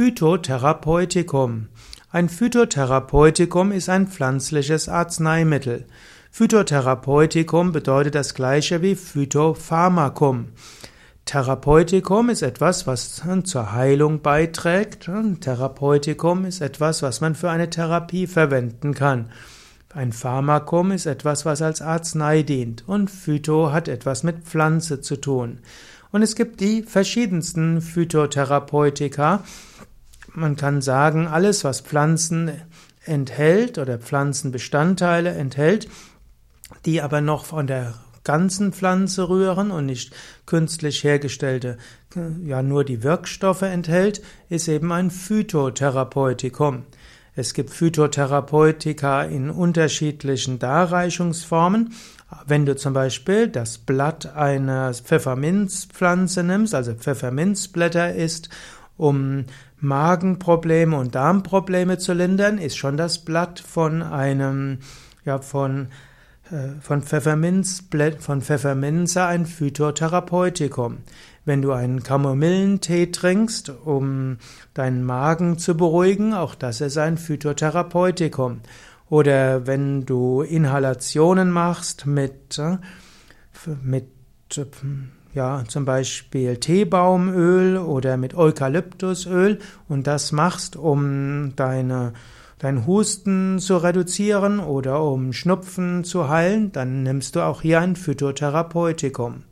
Phytotherapeutikum. Ein Phytotherapeutikum ist ein pflanzliches Arzneimittel. Phytotherapeutikum bedeutet das gleiche wie Phytopharmakum. Therapeutikum ist etwas, was zur Heilung beiträgt. Therapeutikum ist etwas, was man für eine Therapie verwenden kann. Ein Pharmakum ist etwas, was als Arznei dient. Und Phyto hat etwas mit Pflanze zu tun. Und es gibt die verschiedensten Phytotherapeutika. Man kann sagen, alles, was Pflanzen enthält oder Pflanzenbestandteile enthält, die aber noch von der ganzen Pflanze rühren und nicht künstlich hergestellte, ja nur die Wirkstoffe enthält, ist eben ein Phytotherapeutikum. Es gibt Phytotherapeutika in unterschiedlichen Darreichungsformen. Wenn du zum Beispiel das Blatt einer Pfefferminzpflanze nimmst, also Pfefferminzblätter isst, um Magenprobleme und Darmprobleme zu lindern, ist schon das Blatt von einem, ja, von, äh, von Pfefferminz, von Pfefferminze ein Phytotherapeutikum. Wenn du einen Kamomillentee trinkst, um deinen Magen zu beruhigen, auch das ist ein Phytotherapeutikum. Oder wenn du Inhalationen machst mit, äh, mit ja, zum Beispiel Teebaumöl oder mit Eukalyptusöl und das machst, um deine, dein Husten zu reduzieren oder um Schnupfen zu heilen, dann nimmst du auch hier ein Phytotherapeutikum.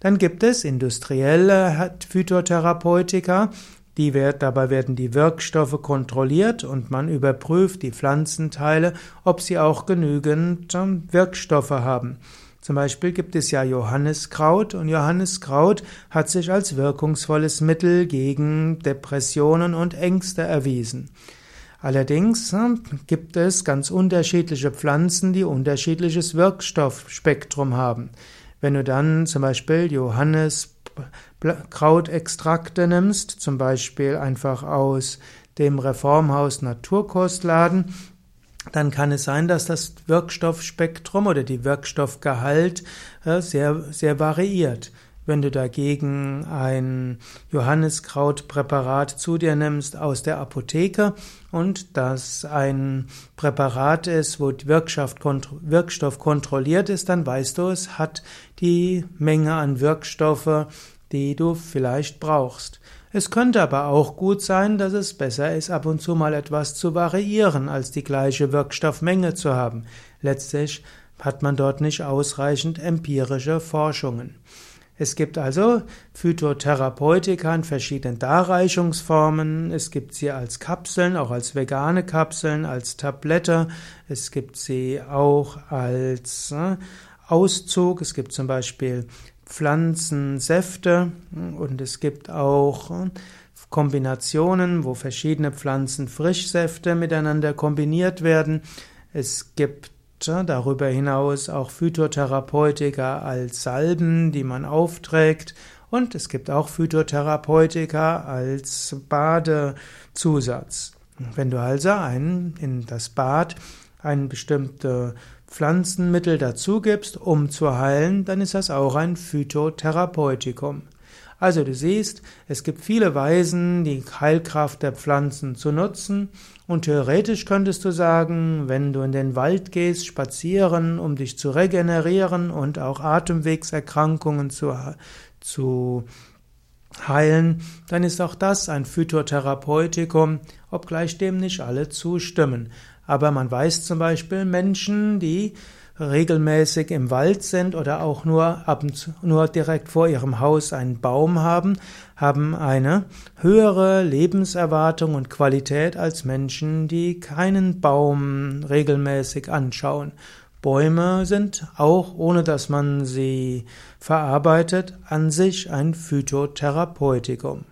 Dann gibt es industrielle Phytotherapeutika, die wird, dabei werden die Wirkstoffe kontrolliert und man überprüft die Pflanzenteile, ob sie auch genügend ähm, Wirkstoffe haben. Zum Beispiel gibt es ja Johanniskraut und Johanniskraut hat sich als wirkungsvolles Mittel gegen Depressionen und Ängste erwiesen. Allerdings ähm, gibt es ganz unterschiedliche Pflanzen, die unterschiedliches Wirkstoffspektrum haben. Wenn du dann zum Beispiel Johannis Krautextrakte nimmst, zum Beispiel einfach aus dem Reformhaus Naturkostladen, dann kann es sein, dass das Wirkstoffspektrum oder die Wirkstoffgehalt äh, sehr, sehr variiert. Wenn du dagegen ein Johanniskrautpräparat zu dir nimmst aus der Apotheke und das ein Präparat ist, wo Wirkstoff kontrolliert ist, dann weißt du, es hat die Menge an Wirkstoffe, die du vielleicht brauchst. Es könnte aber auch gut sein, dass es besser ist, ab und zu mal etwas zu variieren, als die gleiche Wirkstoffmenge zu haben. Letztlich hat man dort nicht ausreichend empirische Forschungen. Es gibt also Phytotherapeutika in verschiedenen Darreichungsformen. Es gibt sie als Kapseln, auch als vegane Kapseln, als Tablette. Es gibt sie auch als äh, Auszug. Es gibt zum Beispiel Pflanzensäfte und es gibt auch Kombinationen, wo verschiedene Pflanzenfrischsäfte miteinander kombiniert werden. Es gibt äh, darüber hinaus auch Phytotherapeutika als Salben, die man aufträgt. Und es gibt auch Phytotherapeutika als Badezusatz. Wenn du also ein, in das Bad ein bestimmte Pflanzenmittel dazugibst, um zu heilen, dann ist das auch ein Phytotherapeutikum. Also du siehst, es gibt viele Weisen, die Heilkraft der Pflanzen zu nutzen und theoretisch könntest du sagen, wenn du in den Wald gehst, spazieren, um dich zu regenerieren und auch Atemwegserkrankungen zu, zu heilen, dann ist auch das ein Phytotherapeutikum, obgleich dem nicht alle zustimmen. Aber man weiß zum Beispiel Menschen, die regelmäßig im Wald sind oder auch nur, ab und zu, nur direkt vor ihrem Haus einen Baum haben, haben eine höhere Lebenserwartung und Qualität als Menschen, die keinen Baum regelmäßig anschauen. Bäume sind auch, ohne dass man sie verarbeitet, an sich ein Phytotherapeutikum.